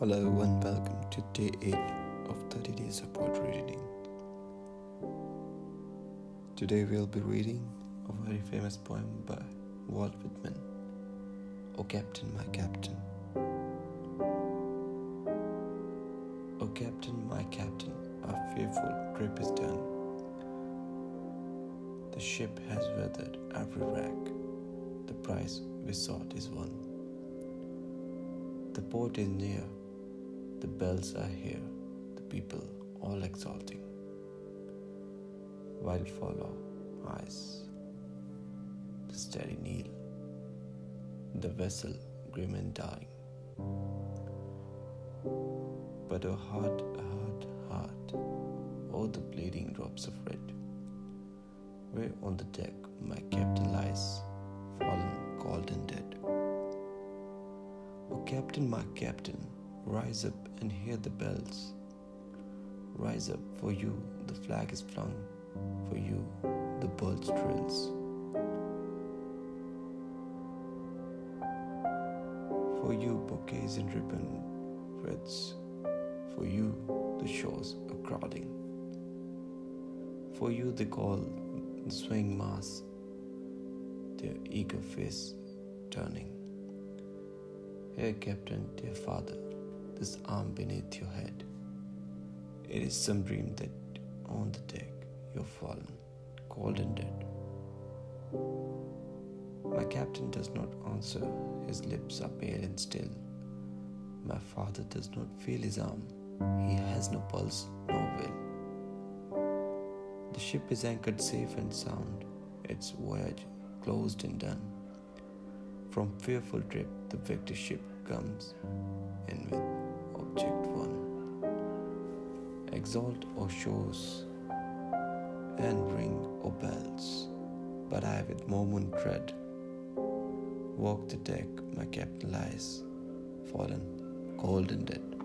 Hello and welcome to day 8 of 30 days of poetry reading. Today we'll be reading a very famous poem by Walt Whitman, O Captain, My Captain. O Captain, my Captain, our fearful trip is done. The ship has weathered every wreck, the prize we sought is won. The port is near. The bells are here, the people all exulting. While follow eyes, the steady kneel, the vessel grim and dying. But a heart, heart, heart, oh the bleeding drops of red, where on the deck my captain lies, fallen, cold and dead. Oh captain, my captain, Rise up and hear the bells. Rise up, for you the flag is flung, for you the birds trills. For you bouquets and ribbon wreaths, for you the shores are crowding. For you they call the swaying mass, their eager face turning. Here, Captain, dear father, this arm beneath your head. It is some dream that on the deck you've fallen, cold and dead. My captain does not answer, his lips are pale and still. My father does not feel his arm, he has no pulse, no will. The ship is anchored safe and sound, its voyage closed and done. From fearful trip, the victor ship comes in with object one. Exalt, O shores, and ring, O bells, but I with moment tread walk the deck, my captain lies, fallen, cold and dead.